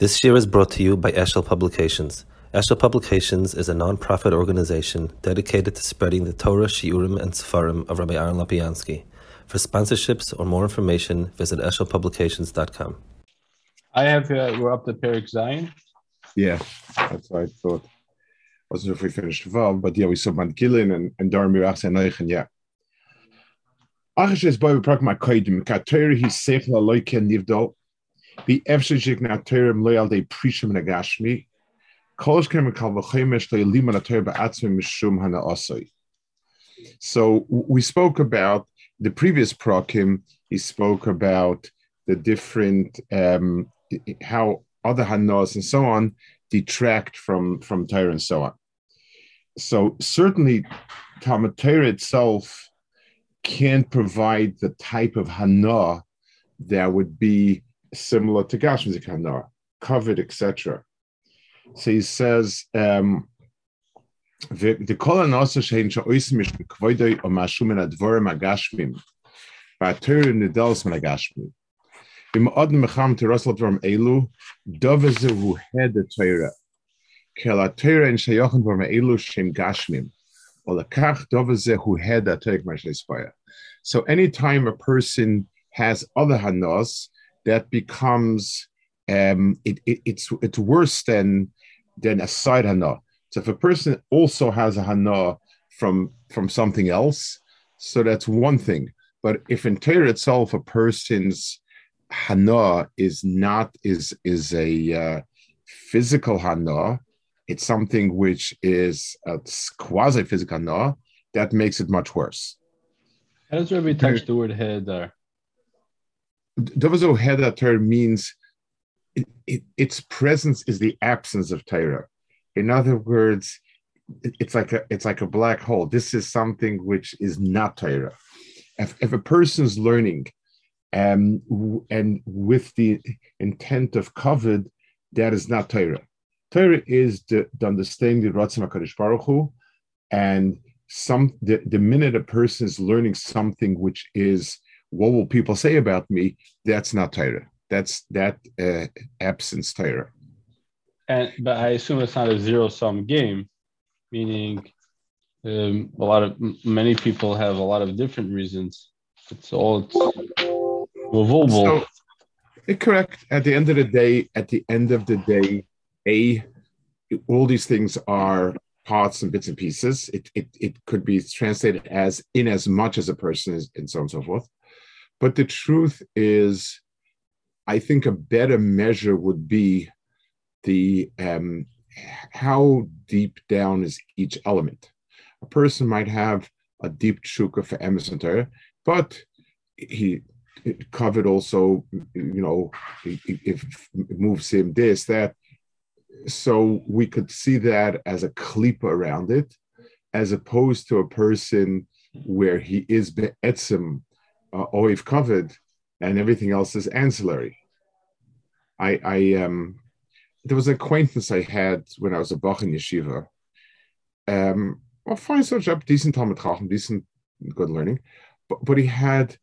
This year is brought to you by Eshel Publications. Eshel Publications is a non-profit organization dedicated to spreading the Torah, Shiurim, and Sefarim of Rabbi Aaron Lopiansky. For sponsorships or more information, visit eshelpublications.com. I have, uh, we're up to Perik Zayin. Yeah, that's what I thought. I wasn't sure if we finished the Vav, but yeah, we saw Man Gilin and, and Darmir and Eichen, yeah. Achish is by Prakma Kaidim, Kater, he's Sechla Loiken Nivdal, Bí efsig na tuirm leal é príisiom na Kos kem kal v'chemesh le lima na mishum hana osoi. So we spoke about the previous prokim. He spoke about the different um, how other hanos and so on detract from from Torah and so on. So certainly, Talmud Torah itself can't provide the type of hana that would be similar to Gashmizik Hanara, covered, etc. So he says, um, the kol also shein she'oisim mish kvoidoi o mashu min advorim agashmim v'aturim nidels min agashmim im od mecham to Russell dvorim elu doveze hu head the Torah. Kel a Torah in sheyochen dvorim elu shem gashmim. Or the kach doveze hu the Torah mashleis So anytime a person has other hanos, that becomes um, it, it, it's it's worse than than a side hana. So if a person also has a hana from from something else, so that's one thing. But if in Torah itself a person's hana is not is is a uh, physical hana, it's something which is a quasi physical hana. That makes it much worse. How does Rabbi touch the word head there? Dovazo Heda Torah means it, it, its presence is the absence of Torah. In other words, it, it's like a it's like a black hole. This is something which is not Torah. If, if a person's learning um, and with the intent of covered, that is not Torah. Torah is the, the understanding the Ratzim HaKadosh Baruch Hu, and some the, the minute a person is learning something which is what will people say about me? That's not Torah. That's that uh, absence Torah. And but I assume it's not a zero sum game, meaning um, a lot of many people have a lot of different reasons. It's all it's movable. So, eh, correct. At the end of the day, at the end of the day, a all these things are parts and bits and pieces. It it, it could be translated as in as much as a person is, and so on and so forth. But the truth is, I think a better measure would be the um, how deep down is each element. A person might have a deep chukka for Emerson Torah, but he covered also, you know, if moves him this, that. So we could see that as a klipa around it, as opposed to a person where he is be'etzim uh, oiv covered, and everything else is ancillary. I, I um, there was an acquaintance I had when I was a Bach in yeshiva. Um, well, fine sort of decent Talmud Chacham, decent good learning, but but he had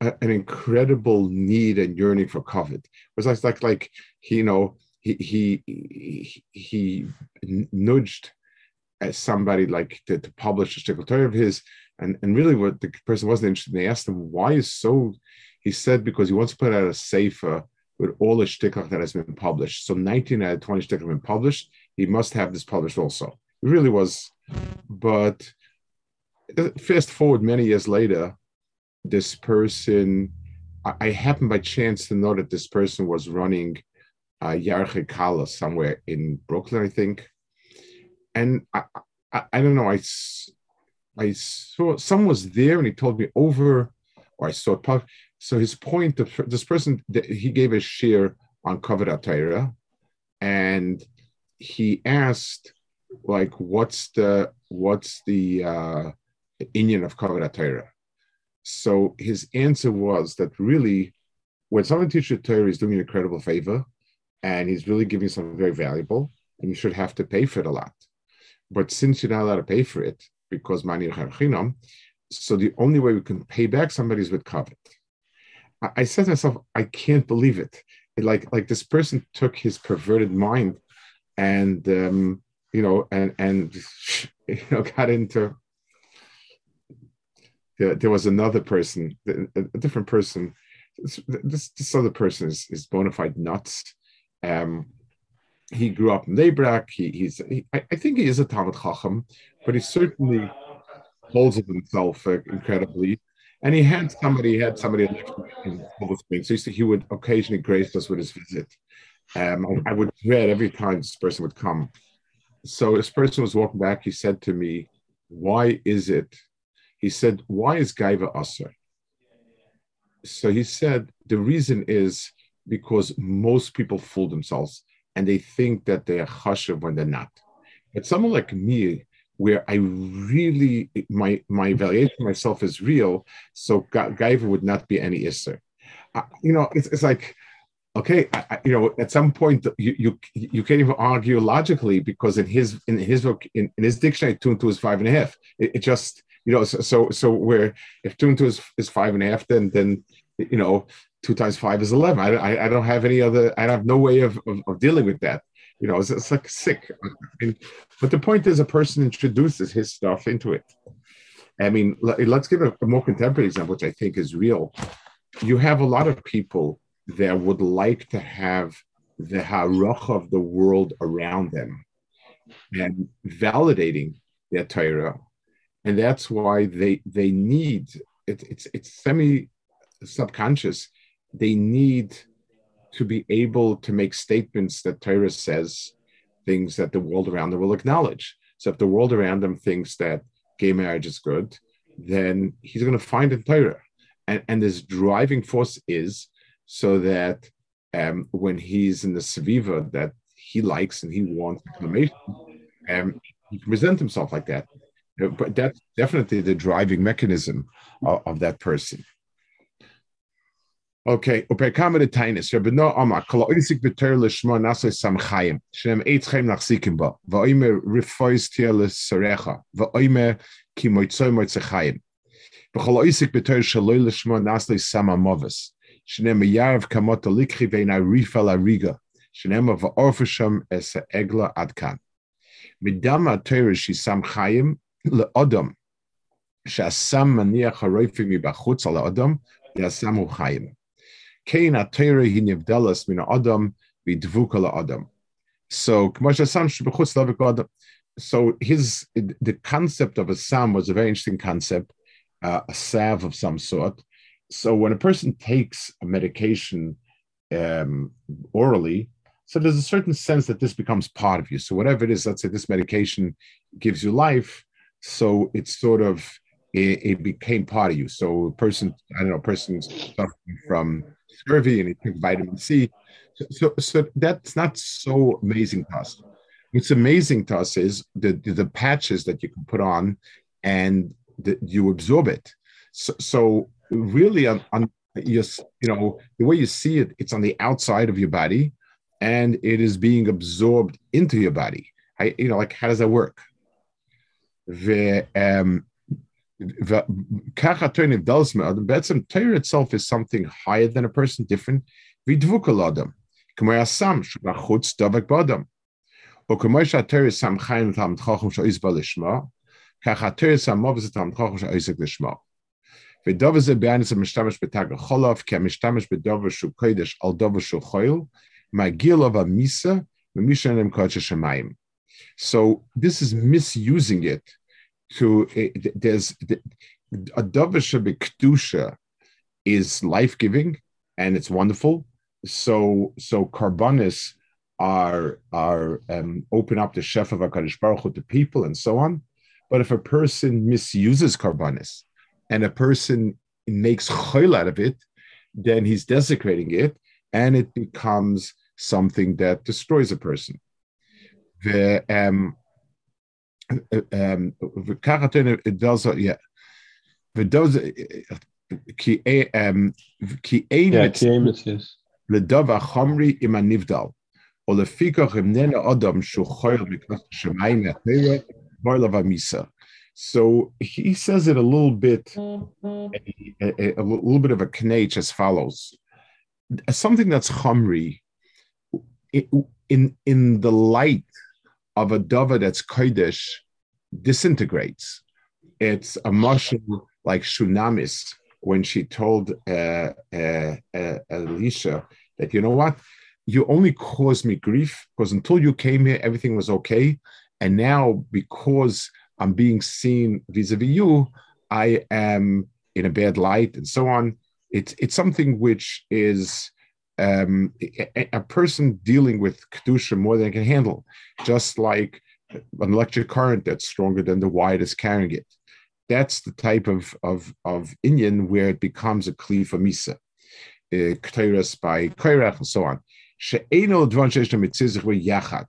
a, an incredible need and yearning for covet. It was like like like he, you know he he he, he nudged as somebody like to, to publish a shtickle of his and, and really, what the person wasn't interested in, they asked him, why is so? He said, because he wants to put out a sefer with all the shtickach that has been published. So 19 out of 20 shtickach have been published. He must have this published also. It really was. But fast forward many years later, this person, I, I happened by chance to know that this person was running uh, Yarche Kala somewhere in Brooklyn, I think. And I, I, I don't know, I I saw someone was there and he told me over, or I saw. So his point of this person, he gave a share on covered Atira, and he asked, like, what's the what's the uh, Indian of covered Atira? So his answer was that really, when someone teaches Torah, he's doing an incredible favor, and he's really giving something very valuable, and you should have to pay for it a lot. But since you're not allowed to pay for it, because money chinam. So the only way we can pay back somebody is with covet. I, said to myself, I can't believe it. like like this person took his perverted mind and um, you know and and you know got into there, there was another person a, a different person this this other person is, is bona fide nuts um he grew up in Lebrak. He, he's, he, I, think he is a Talmud Chacham, but he certainly holds himself uh, incredibly. And he had somebody, he had somebody in Silver Spring. So he would occasionally grace us with his visit. Um, I, I, would dread every time this person would come. So this person was walking back. He said to me, Why is it? He said, Why is Gaiva Asr? So he said, The reason is because most people fool themselves and they think that they're chashav when they're not. But someone like me, where I really my my evaluation myself is real, so Gaiva would not be any isser. Uh, you know, it's, it's like okay, I, I, you know, at some point you, you you can't even argue logically because in his in his in, in his dictionary, two and two is five and a half. It, it just you know, so so, so where if two and two is, is five and a half, then then you know two times five is 11 i, I, I don't have any other i have no way of, of, of dealing with that. You know it's, it's like sick. I mean, but the point is a person introduces his stuff into it. I mean let, us give a, a, more contemporary example which i think is real. You have a lot of people that would like to have the harach of the world around them and validating their Torah. And that's why they they need it, it's it's semi subconscious they need to be able to make statements that Torah says things that the world around them will acknowledge. So if the world around them thinks that gay marriage is good, then he's going to find in Torah. And, and this driving force is so that um, when he's in the Saviva that he likes and he wants information, um, he can present himself like that. But that's definitely the driving mechanism of, of that person. Okay, upekam de tainis. Rabbi no ama kol oisik beter lishma naso sam chayim. Shem eitz chayim nach sikim ba. Va oime rifois tia le sarecha. Va oime ki moitzoy moitze chayim. Bechol oisik beter shaloi lishma naso sam amovis. Shnem yarav kamot alikri veina rifal ariga. Shnem va orfasham es egla adkan. Midama teir shi sam chayim le odom. שהסם מניח הרויפים מבחוץ על האדם, והסם הוא חיים. Kain atera hi nivdelas min adam vidvukala adam. So so his the concept of a sam was a very interesting concept, uh, a salve of some sort. So when a person takes a medication um, orally, so there's a certain sense that this becomes part of you. So whatever it is, let's say this medication gives you life, so it's sort of it, it became part of you. So a person, I don't know, a person suffering from and he took vitamin C. So, so, so, that's not so amazing to us. What's amazing to us is the, the, the patches that you can put on and the, you absorb it. So, so really on, on you know, the way you see it, it's on the outside of your body and it is being absorbed into your body. I, you know, like how does that work? The, um, בעצם Torah itself is something higher than a person, different. ודבוק על אדם, כמו הסם שבחוץ דבק באדם. או כמו שהתורא שם חיים לתלמיד חכם שאויס בא לשמו, כך התורא שם מובס לתלמיד חכם שאויסק לשמו. ודובר זה בעין זה משתמש בתג החולף, כי המשתמש בדובר שהוא קודש על דובר שהוא חויל, מגיע לו במיסה, ומי שאינם קודש השמיים. So this is misusing it to uh, there's a davish kedusha is life giving and it's wonderful. So so carbonis are are um, open up the chef of Hakadosh Baruch Hu to people and so on. But if a person misuses carbonis and a person makes choil out of it, then he's desecrating it, and it becomes something that destroys a person. The um, וככה does yeah ודוז כי כי אין לדוב החומרי עם הנבדל או לפיכך אם נהנה אדם שהוא חויל מכנס השמיים מהטבע בור לו במיסה So he says it a little bit, a, a, a little bit of a knage as follows. something that's chamri in in the light of a dava that's kodesh disintegrates. It's a mushroom like Shunamis when she told uh, uh, uh, Elisha that you know what, you only caused me grief because until you came here, everything was okay, and now because I'm being seen vis-a-vis you, I am in a bad light and so on. It's it's something which is um, a, a, person dealing with kedusha more than can handle, just like an electric current that's stronger than the wire that's carrying it. That's the type of of of Indian where it becomes a kli for misa, uh, by koirach and so on. She'eno dvan sheish mitzizich yachad,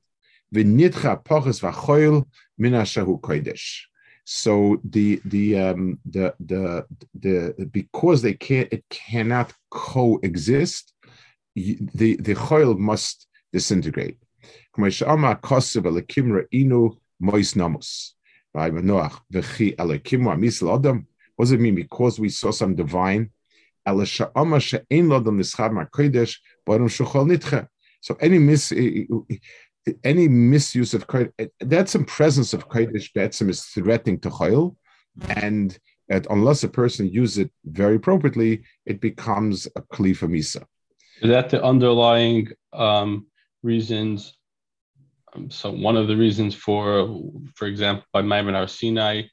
v'nitcha poches v'choil mina shahu kodesh. So the the um, the the the because they can't it cannot coexist, the the choil must disintegrate. What does it mean? Because we saw some divine. So any mis any misuse of that's in presence of kodesh betzim is threatening to choil, and unless a person uses it very appropriately, it becomes a kli misa. Is that the underlying um, reasons? Um, so one of the reasons for, for example, by Maimon Sinai,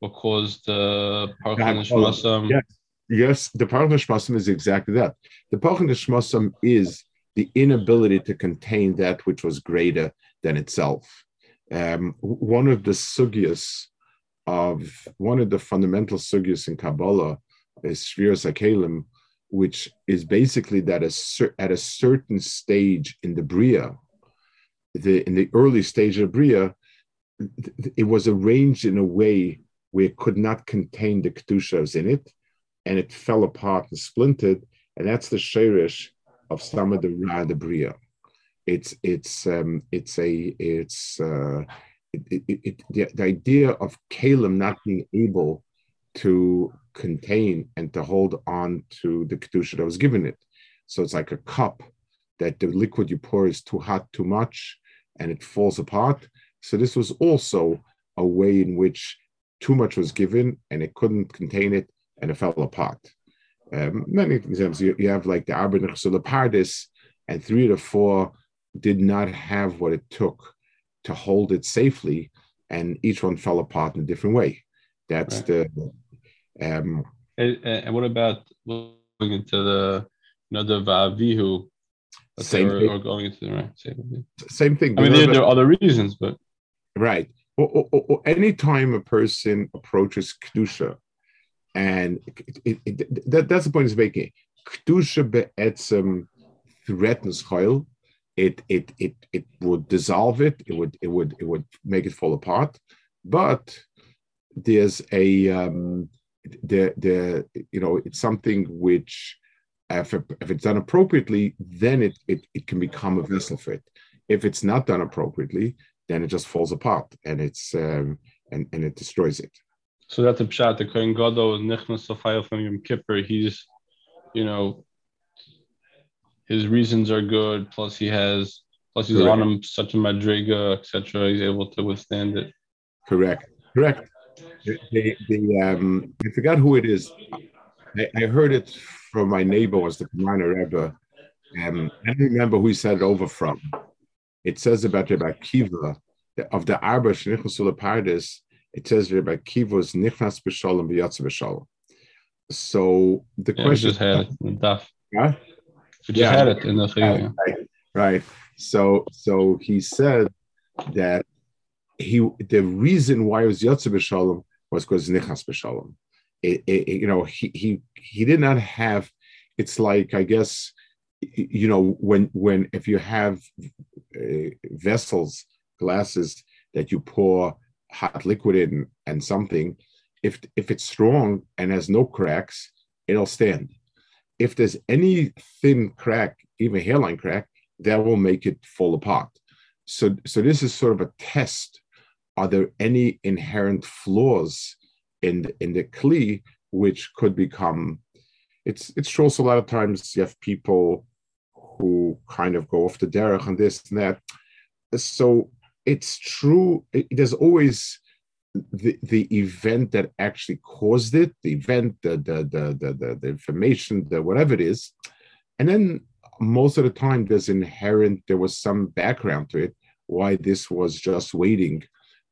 what caused the Parchan Shmasam? Yes. yes, the Parchan Shmasam is exactly that. The Parchan Shmasam is the inability to contain that which was greater than itself. Um, one of the sugyas of one of the fundamental sugyas in Kabbalah is Shviras HaKeilim, which is basically that a, at a certain stage in the Bria, the, in the early stage of Bria, it was arranged in a way where it could not contain the Kedushas in it, and it fell apart and splintered, and that's the Sherish of some of the Ra the Bria. It's it's um, it's a it's uh, it, it, it, the, the idea of Kalim not being able to contain and to hold on to the kedusha that was given it. So it's like a cup that the liquid you pour is too hot, too much, and it falls apart. So this was also a way in which too much was given and it couldn't contain it and it fell apart. Um, many examples you, you, have like the Arba Pardis, and three of the four did not have what it took to hold it safely, and each one fell apart in a different way. That's right. the um, and, and, what about going into the you know the Vavihu? Same or, thing. or going into the right same thing. Same thing. I mean, there, there, are other reasons, but right. Or, or, or anytime a person approaches kedusha, and it, it, it, that, that's the point he's making. Kedusha be'etzem threatens chayil. It, it it it would dissolve it. It would it would it would make it fall apart. But there's a um, the the you know it's something which if, it, if it's done appropriately then it, it it can become a vessel for it. If it's not done appropriately then it just falls apart and it's um, and and it destroys it. So that's the pshat. The kohen gadol nichnas safayel from yom kippur. He's you know his reasons are good plus he has plus he's correct. on him such a madriga etc he's able to withstand it. Correct. Correct the, the um, I forgot who it is. I, I heard it from my neighbor, was the Kamana Rebbe. Um, I don't remember who he said it over from. It says about Rebbe Kiva of the Arba Shnichusul Pardis. It says Rebbe Kiva is Nichnas B'Shalom B'Yatz B'Shalom. So the yeah, question. We just had it in the daf. Huh? We just yeah, had it in the right, right, right. So so he said that he the reason why it was Yatz B'Shalom was because Nichas B'Shalom. It, it, you know, he he he did not have. It's like I guess, you know, when when if you have uh, vessels, glasses that you pour hot liquid in and something, if if it's strong and has no cracks, it'll stand. If there's any thin crack, even hairline crack, that will make it fall apart. So so this is sort of a test are there any inherent flaws in the, in the kli which could become it's it's true also a lot of times you have people who kind of go off the derech and this and that. So it's true. It, there's always the the event that actually caused it, the event, the the the the, the, the information, the whatever it is, and then most of the time there's inherent there was some background to it why this was just waiting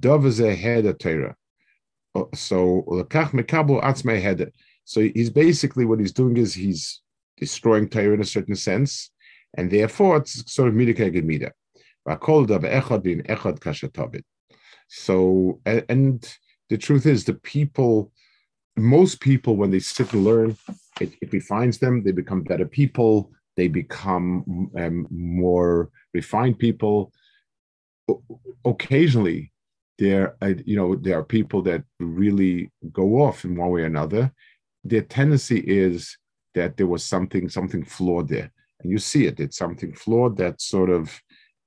Dov is a head of Torah. Uh, so lekach mekabel atzmei head. So he's basically what he's doing is he's destroying Torah in a certain sense, and therefore it's sort of midah keged midah. So, and, and the truth is, the people, most people, when they sit and learn, it, it refines them. They become better people. They become um, more refined people. O- occasionally, there, you know, there are people that really go off in one way or another. Their tendency is that there was something, something flawed there, and you see it. It's something flawed that sort of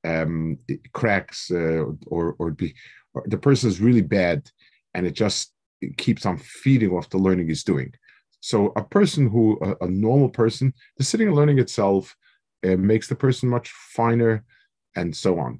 um, cracks uh, or or be or the person is really bad and it just keeps on feeding off the learning he's doing. So a person who a, a normal person, the sitting and learning itself uh, makes the person much finer and so on.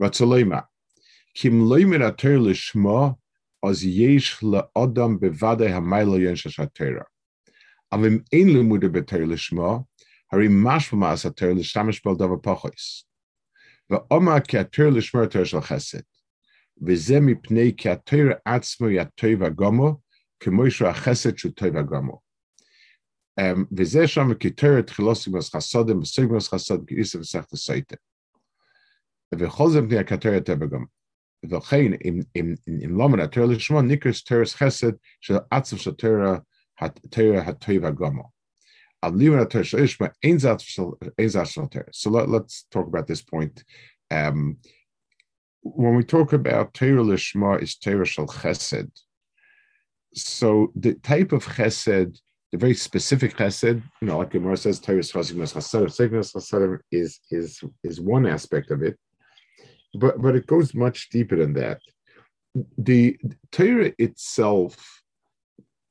Ratzaloima. Kim loimer a ter lishmo az yesh le'odam bevadei hamaylo yen shal Torah. Aber im ein limude beter lishmo הרי משמע מעשה תר לשמש בו דבר פחויס. ואומר כי התר לשמור תר של חסד. וזה מפני כי התר עצמו היא הטוב הגומו, כמו שהוא החסד שהוא טוב הגומו. וזה שם כי תר תחילוסימוס חסודם וסיגמוס חסוד כאיסא וסחת הסייטה. וכל זה מפני הכתר הטוב הגומו. ולכן אם לא מן התר לשמוע נקרס תרס חסד של עצם של תר הטוב הגומו. So let, us talk about this point. Um, when we talk about Torah Lishma is Torah Shal Chesed. So the type of Chesed, the very specific Chesed, you know, like Gemara says, Torah Chesed is is is one aspect of it, but but it goes much deeper than that. The Torah itself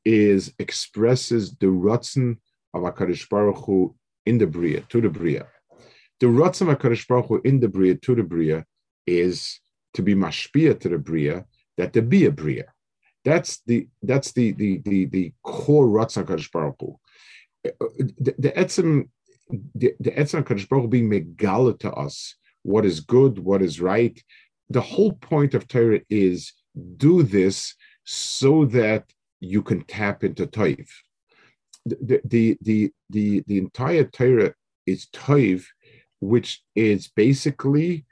is expresses the Ratzon of HaKadosh Baruch Hu in the Bria, to the Bria. The Ratzim HaKadosh Baruch Hu in the Bria, to the Bria, is to be mashpia to the Bria, that there be a Bria. That's the that's the the the, the core Ratzim HaKadosh Baruch Hu. Uh, the, the Etzim the, the Etzim HaKadosh Baruch Hu being megala to us, what is good, what is right. The whole point of Torah is do this so that you can tap into Toiv the the the the, the entire Torah is Toiv, which is basically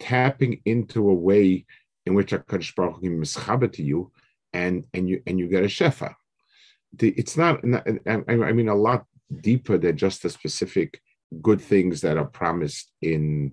tapping into a way in which Hakadosh Baruch Hu mischaber to you, and and you and you get a shefa. The, it's not, not I, I mean a lot deeper than just the specific good things that are promised in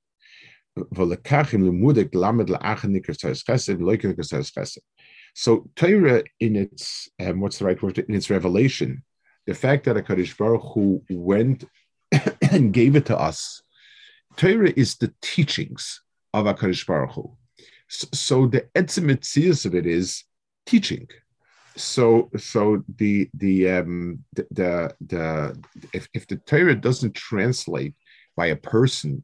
So Torah in its um, what's the right word in its revelation the fact that a Kaddish Baruch who went and gave it to us Torah is the teachings of HaKadosh Baruch Hu. So, so the etzimitzias of it is teaching. So, so the the um, the, the the if if the Torah doesn't translate by a person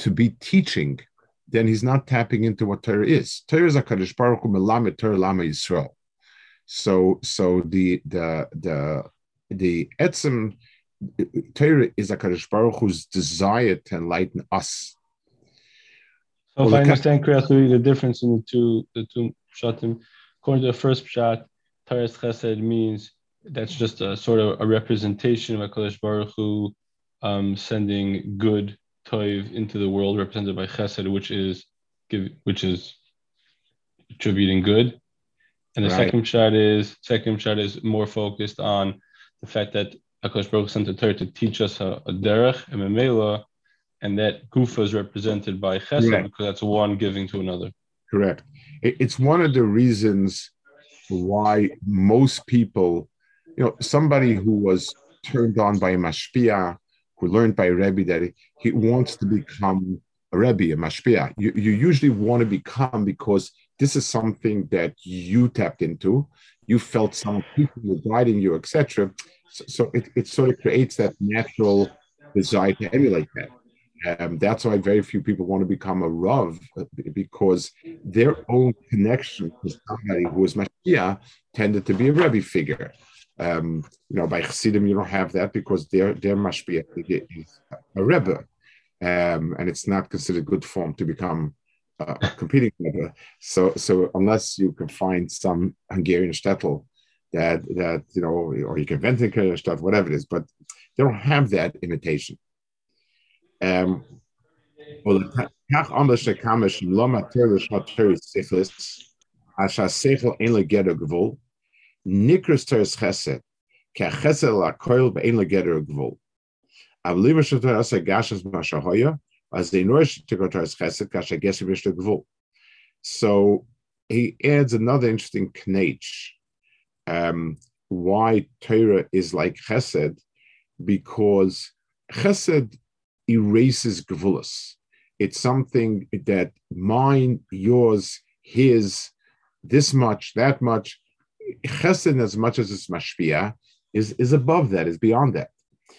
to be teaching, then he's not tapping into what Torah is. Torah is Hakadosh Baruch Hu melamed Torah lama Yisrael. So, so the the the the etzem Torah is Hakadosh Baruch Hu's desire to enlighten us. So, well, if I understand correctly, the difference in the two the two shatim, according to the first shot, Torah's Chesed means that's just a sort of a representation of Hakadosh Baruch Hu um, sending good toiv into the world, represented by Chesed, which is give, which is attributing good. And the right. second shot is second shot is more focused on the fact that Akash Baruch sent the Torah to teach us a, a derech and a memela, and that gufa is represented by chesed because that's one giving to another. Correct. It's one of the reasons why most people, you know, somebody who was turned on by a mashpia, who learned by rebbe that he wants to become a rebbe, a mashpia. You, you usually want to become because this is something that you tapped into. You felt some people guiding you, etc. So, so it, it sort of creates that natural desire to emulate that. Um, that's why very few people want to become a Rav because their own connection to somebody who is Mashiach tended to be a Rebbe figure. Um, you know, by Chassidim, you don't have that because their their Mashpia is a Rebbe, um, and it's not considered good form to become a competing Rebbe. So, so unless you can find some Hungarian shtetl that that you know, or you can ventricular stuff, whatever it is, but they don't have that imitation. Um, nikras teres chesed, ke chesed la koil ve'en la geder gvul. Av liver as asa gashes mashahoya, as they nourish to go teres chesed, kasha geshe vishta gvul. So he adds another interesting knach. um, why Torah is like chesed, because chesed erases gvulus. It's something that mine, yours, his, this much, that much, Chesed, as much as it's mashpia, is is above that, is beyond that.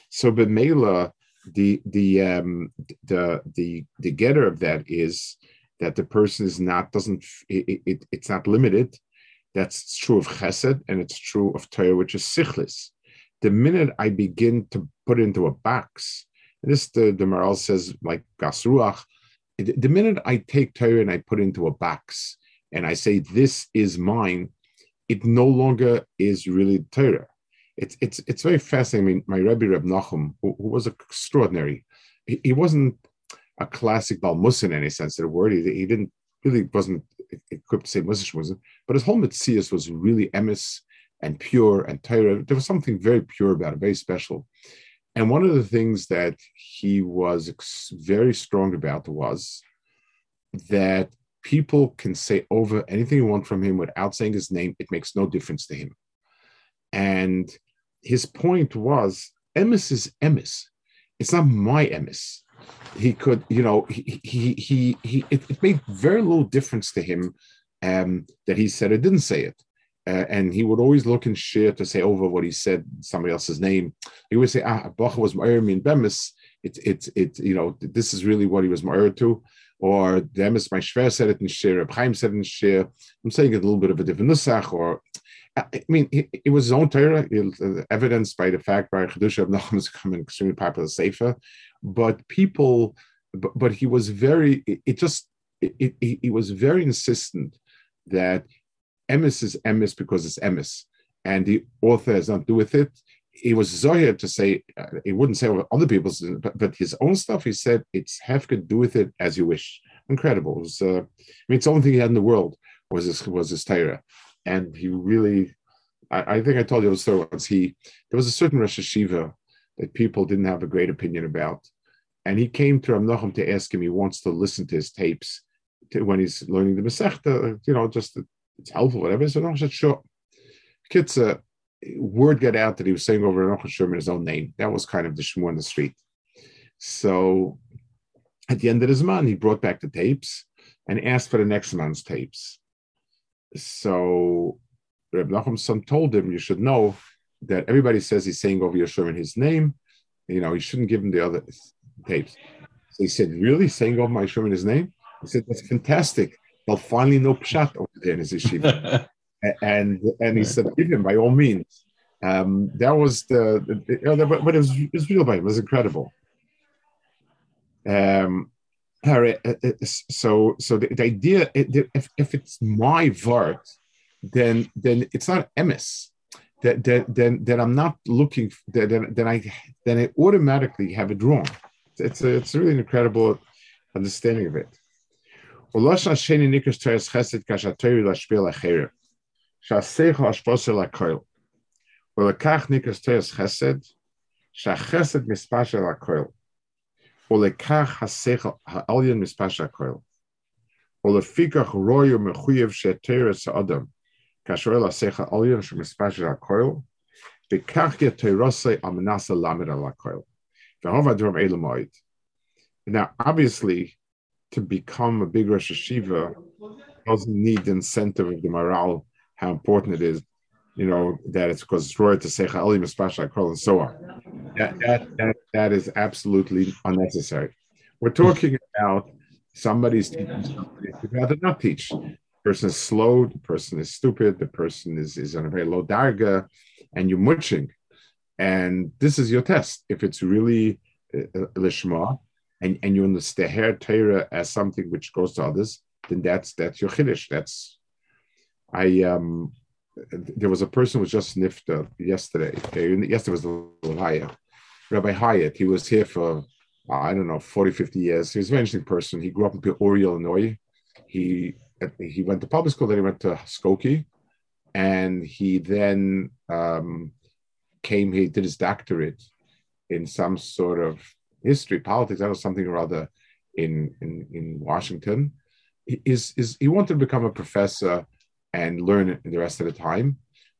So, Bemela, the the um, the the the getter of that is that the person is not doesn't it, it, it's not limited that's true of Chesed and it's true of Torah, which is Sichlis. The minute I begin to put into a box, this the, the Maharal says like Gasruach, the minute I take Torah and I put into a box and I say this is mine, it no longer is really Torah. It's it's it's very fascinating. I mean, my Rebbe Reb Nachum, who, who was extraordinary, he, he, wasn't a classic Balmus in any sense of the word. He, he didn't really wasn't equipped to say Muslim, but his whole Metzias was really emis and pure and Torah. There was something very pure about it, very special. And one of the things that he was very strong about was that people can say over anything you want from him without saying his name, it makes no difference to him. And his point was emis is emis. It's not my emis he could, you know, he he he, he it, it, made very little difference to him um, that he said it, didn't say it. Uh, and he would always look and share to say over what he said, somebody else's name. He would say, ah, Bacha was Ma'ir Bemis. It's, it's, it, you know, this is really what he was Ma'ir to. Or Demis, my Shver said it in Shir, Reb Chaim said it in Shir. I'm saying it a little bit of a different nusach, or I mean, it, was his own Torah, uh, evidenced by the fact by Chedusha of Nachum become becoming extremely popular sefer, but people, but, but he was very, it, it just, it, it, he was very insistent that emis is emis because it's emis, and the author has nothing to do with it. He was zohir to say, uh, he wouldn't say other people's, but, but his own stuff, he said, it's have to do with it as you wish. Incredible. It was, uh, I mean, it's the only thing he had in the world was his, was his Torah. And he really, I, I think I told you the story once. He, there was a certain Rosh Hashiva that people didn't have a great opinion about. And he came to Ram to ask him, he wants to listen to his tapes to, when he's learning the Masechta, you know, just it's helpful, whatever. So Noach said, sure. Kids, word got out that he was saying over Noach Sherman his own name. That was kind of the shmu on the street. So at the end of his month, he brought back the tapes and asked for the next month's tapes. So Reb Nachum's son told him, "You should know that everybody says he's saying over Yeshua in his name. You know, he shouldn't give him the other tapes." So he said, "Really, saying over my Yeshua in his name?" He said, "That's fantastic. They'll finally know pshat over there in his yeshiva." and and he said, "Give him by all means." Um, that was the, the you know, but it was, it was real by him. It was incredible. Um, uh, uh, so so the, the idea if, if it's my vart, then then it's not emis. That, that then then I'm not looking. Then then I then I automatically have it wrong. It's a, it's really an incredible understanding of it. ולקח ניקרס תרס חסד, שהחסד מספר של הכל, ולקח השכל העליון מספר של הכל, ולפיכך רוי ומחויב שתרס האדם, כאשר אל השכל העליון של מספר של הכל, וכך יתרסי על מנסה למד על הכל. והרוב הדברים אלו מועד. Now, obviously, to become a big Rosh Hashiva doesn't need the incentive of the morale, how important it is you know, that it's because it's roy to say Cha'ali Mispasha and so on. That, that, that, that is absolutely unnecessary. We're talking about somebody's teaching somebody who rather not teach. The person is slow, the person is stupid, the person is, is on a very low darga, and you're munching. And this is your test. If it's really uh, lishma, and, and you understand Torah as something which goes to others, then that's that's your chiddush. That's I um there was a person who was just uh, yesterday. Yesterday was the Hyatt, Rabbi Hyatt. He was here for, I don't know, 40, 50 years. He was a very interesting person. He grew up in Peoria, Illinois. He he went to public school, then he went to Skokie, and he then um, came, he did his doctorate in some sort of history, politics, I know, something or other in, in, in Washington. He, is, is, he wanted to become a professor and learn the rest of the time.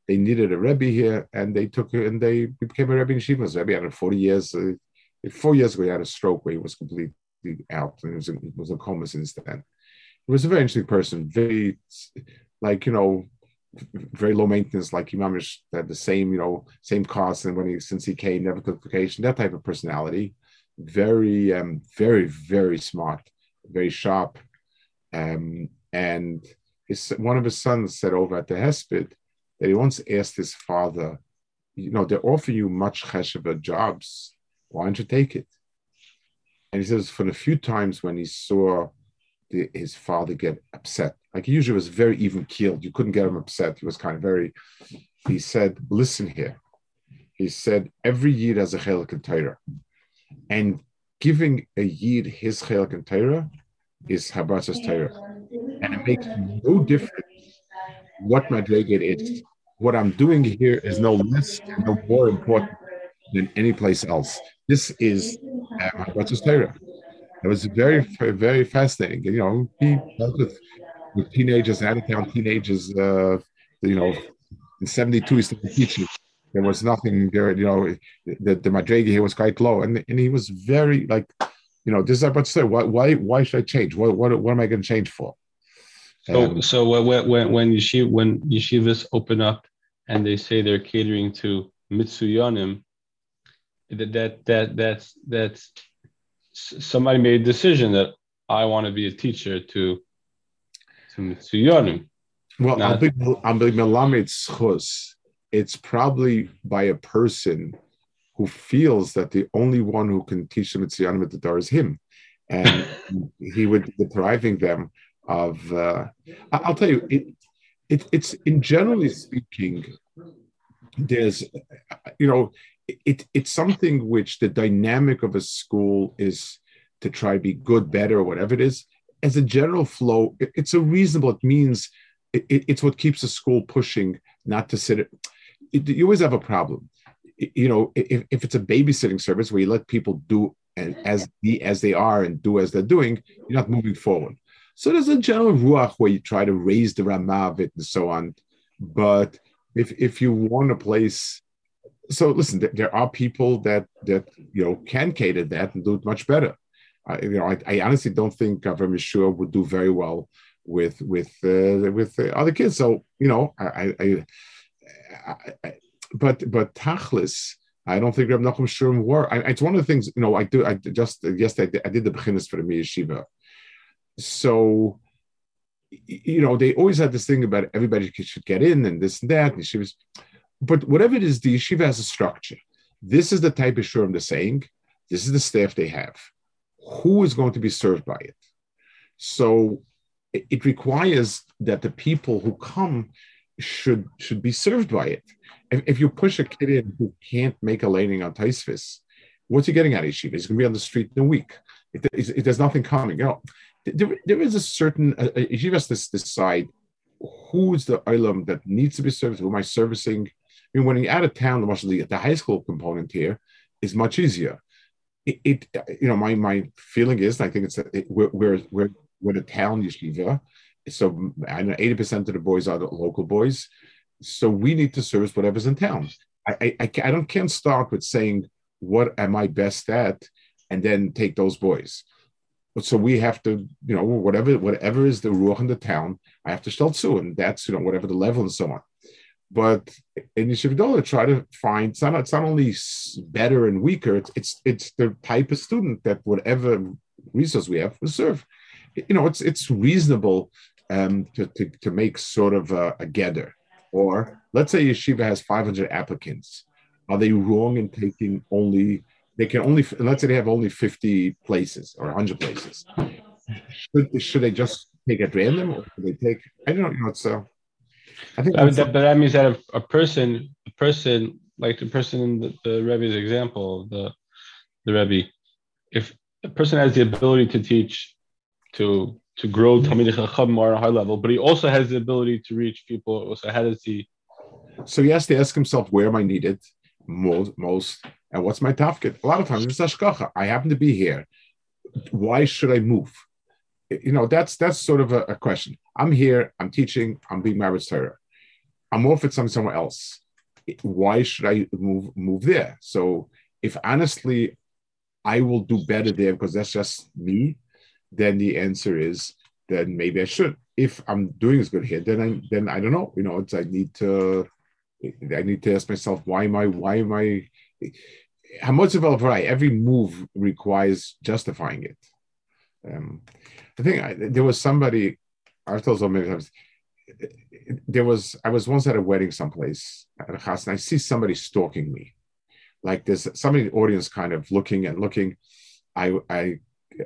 They needed a Rebbe here, and they took it and they became a Rebbe in Shivas. Rebbe had 40 years. Uh, four years ago, he had a stroke where he was completely out and he was in, he was in coma since then. He was a very interesting person, very, like, you know, very low maintenance, like Imamish had the same, you know, same cost. And when he, since he came, never took vacation, that type of personality. Very, um, very, very smart, very sharp. Um, and his, one of his sons said over at the Hesped that he once asked his father, you know, they offer you much cheshava jobs. Why don't you take it? And he says, for the few times when he saw the, his father get upset, like he usually was very even keeled, you couldn't get him upset. He was kind of very, he said, listen here. He said, every yid has a chelik and Torah. And giving a yid his chelik and Torah is Habatzas Torah and it makes no difference what my Madrigal is. What I'm doing here is no less and no more important than any place else. This is uh, Torah. It was very, very fascinating. You know, he dealt with, with teenagers, out of town teenagers. Uh, you know, in '72, he started teaching. There was nothing there. You know, the the Madrigal here was quite low, and and he was very like, you know, this is about to say. Why why why should I change? What what what am I going to change for? So, um, so when when when yeshiv, when yeshivas open up and they say they're catering to mitsuyanim, that that that that's that's somebody made a decision that I want to be a teacher to to mitsuyanim. Well, Not, it's probably by a person who feels that the only one who can teach them mitsuyanim at the door is him, and he would be depriving them of uh, I'll tell you it, it it's in generally speaking there's you know it it's something which the dynamic of a school is to try be good better or whatever it is. As a general flow it, it's a reasonable it means it, it's what keeps a school pushing not to sit it, you always have a problem. You know if, if it's a babysitting service where you let people do and as be as they are and do as they're doing you're not moving forward so there's a general ruach where you try to raise the ramah of it and so on. But if if you want a place, so listen, there are people that that you know can cater that and do it much better. I, you know, I, I honestly don't think Avram Yeshua would do very well with with uh, with uh, other kids. So you know, I, I, I, but but Tachlis, I don't think Reb Nachum Shurim were. I, it's one of the things you know. I do. I just yesterday I did the beginners for the yeshiva. So you know, they always had this thing about everybody should get in and this and that. And she was but whatever it is, the yeshiva has a structure. This is the type of shiurim they're saying. This is the staff they have. Who is going to be served by it? So it requires that the people who come should should be served by it. If, if you push a kid in who can't make a landing on Taisvis, what's he getting at yeshiva? He's going to be on the street in a week. It, it, there's nothing coming. You know, there, there is a certain uh, yeshiva has to decide who's the ilam that needs to be served. Who am I servicing? I mean, when you're out of town, the, the high school component here is much easier. It, it, you know, my my feeling is, I think it's it, we're, we're we're we're the town yeshiva, so I know eighty percent of the boys are the local boys, so we need to service whatever's in town. I I, I, I don't can't start with saying what am I best at, and then take those boys. So we have to, you know, whatever whatever is the ruach in the town, I have to stelzu, and that's you know whatever the level and so on. But in Yeshiva try to find it's not, it's not only better and weaker, it's, it's it's the type of student that whatever resource we have will serve. You know, it's it's reasonable um, to, to, to make sort of a, a gather. Or let's say Yeshiva has 500 applicants. Are they wrong in taking only, they can only, let's say they have only 50 places or 100 places. Should, should they just take at random or should they take, I don't know, it's, uh, I think, but that, but that means that a, a, person, a person like the person in the, the Rebbe's example, the the Rebbe, if a person has the ability to teach, to to grow Talmidei Chacham more at a high level, but he also has the ability to reach people. So how does he? So he has to ask himself, where am I needed most, most and what's my tafkid? A lot of times it's hashgacha. I happen to be here. Why should I move? You know, that's that's sort of a, a question. I'm here. I'm teaching. I'm being married Torah. I'm off at some somewhere else. Why should I move move there? So if honestly, I will do better there because that's just me then the answer is then maybe I should. If I'm doing as good here, then I then I don't know. You know, it's I need to I need to ask myself why am I why am I much of right? Every move requires justifying it. Um, I think I, there was somebody I told many times. There was I was once at a wedding someplace at a house, and I see somebody stalking me. Like there's somebody in the audience kind of looking and looking. I I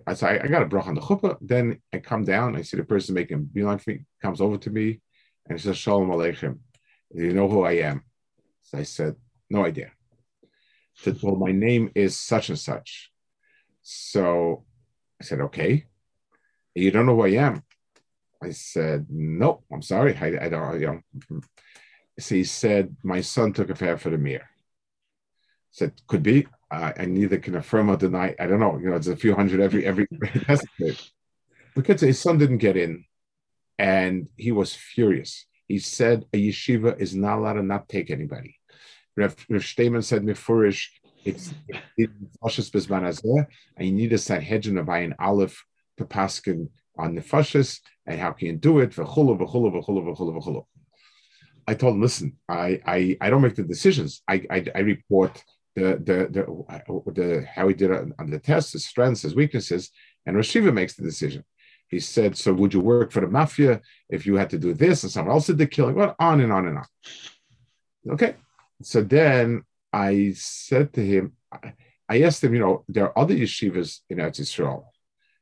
I so I, got a brach on the chuppah. Then I come down, I see the person making beeline for me, comes over to me, and says, Shalom Aleichem. Do you know who I am? So I said, No idea. Well, my name is such and such. So I said, Okay. You don't know who I am? I said, No, I'm sorry. I, I don't, you know. So he said, My son took a fare for the mirror. Said, Could be. Uh, I neither can affirm or deny. I don't know. You know, it's a few hundred every every because his son didn't get in, and he was furious. He said a yeshiva is not allowed to not take anybody. Rav, Rav said mifurish. It's fashis bezman and you need a sanhedrin of ayin aleph to paskin on the fashis, and how can you do it? V'chulu, v'chulu, v'chulu, v'chulu, v'chulu. I told him, listen, I, I, I don't make the decisions. I, I, I report the the the, the how he did it on the test, his strengths, his weaknesses, and Rashiva makes the decision. He said, "So would you work for the mafia if you had to do this and someone else did the killing?" Well, on and on and on. Okay, so then I said to him, I asked him, you know, there are other yeshivas in Eretz Yisrael.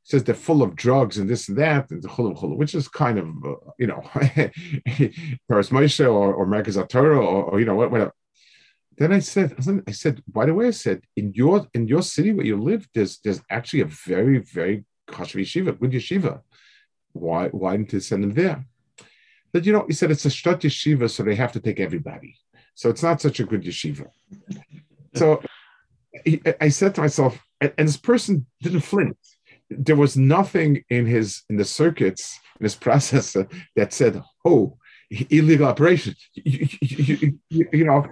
He says they're full of drugs and this and that, and the chulu chulu, which is kind of, uh, you know, Toras Moshe or, or Merkaz or, or, you know, whatever. Then I said, I said, by the way, I said, in your in your city where you live, there's there's actually a very very kosher yeshiva, good yeshiva. Why why didn't they send them there? That you know, he said it's a shtot yeshiva, so they have to take everybody. So it's not such a good yeshiva. So I said to myself, and, this person didn't flinch. There was nothing in his in the circuits in his processor that said, "Oh, illegal operation. You, you, you, you know,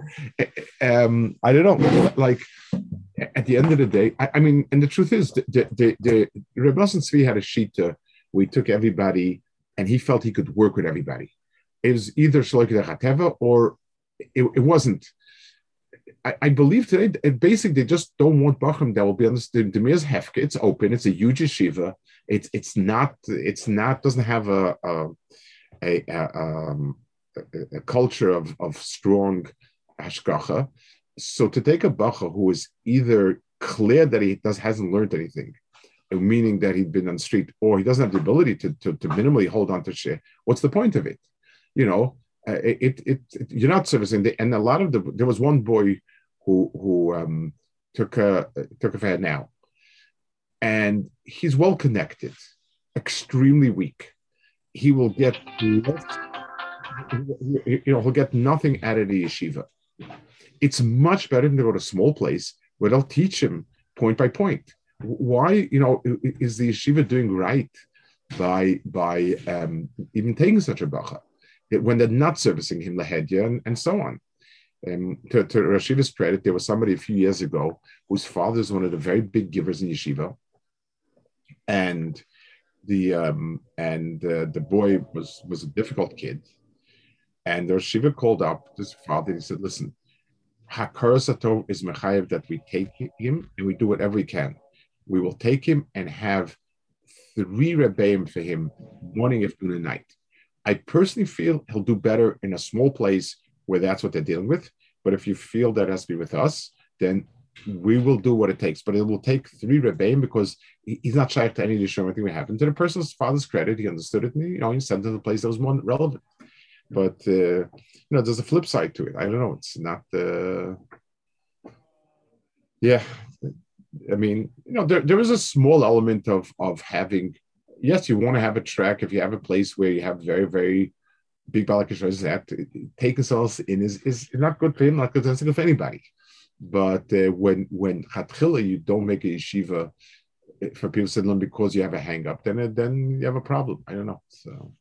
um, I don't know. Like at the end of the day, I, I mean, and the truth is, the the, the, the Rebbe Tzvi had a sheet he took everybody, and he felt he could work with everybody. It was either Shloik Hateva or it, it wasn't. I, I, believe today, basically, they just don't want Bachram that will be understood. The Mir's Hefke, it's open, it's a huge yeshiva. It's it's not it's not doesn't have a a, a, a, um, a culture of of strong hashgacha. So to take a bacha who is either clear that he does hasn't learned anything, meaning that he'd been on the street, or he doesn't have the ability to, to, to minimally hold on to share, what's the point of it? You know, uh, it, it, it, you're not servicing the, and a lot of the there was one boy who who um, took a took a fad now, and he's well connected, extremely weak. He will get less, you know he'll get nothing out of the yeshiva. It's much better than to go to a small place where they'll teach him point by point. Why, you know, is the yeshiva doing right by by um, even taking such a bacha when they're not servicing him lahedya and, and so on? Um, to, to Rosh Yeshiva's credit, there was somebody a few years ago whose father is one of the very big givers in yeshiva, and the um, and uh, the boy was was a difficult kid, and Rosh called up his father and he said, "Listen, Hakaras is mechayev that we take him and we do whatever we can. We will take him and have three rebbeim for him morning, afternoon, and night. I personally feel he'll do better in a small place where that's what they're dealing with. But if you feel that has to be with us, then we will do what it takes. But it will take three rebbeim because he's not shy to any additional anything we happen. To the person's father's credit, he understood it and you know, he sent it to the place that was more relevant. But uh, you know, there's a flip side to it. I don't know. It's not. Uh, yeah, I mean, you know, there, there is a small element of of having. Yes, you want to have a track if you have a place where you have very very big balakishas that taking us in is is not good for him, not good for anybody. But uh, when when chatchila you don't make a yeshiva uh, for people sitting because you have a hang up, then then you have a problem. I don't know. So.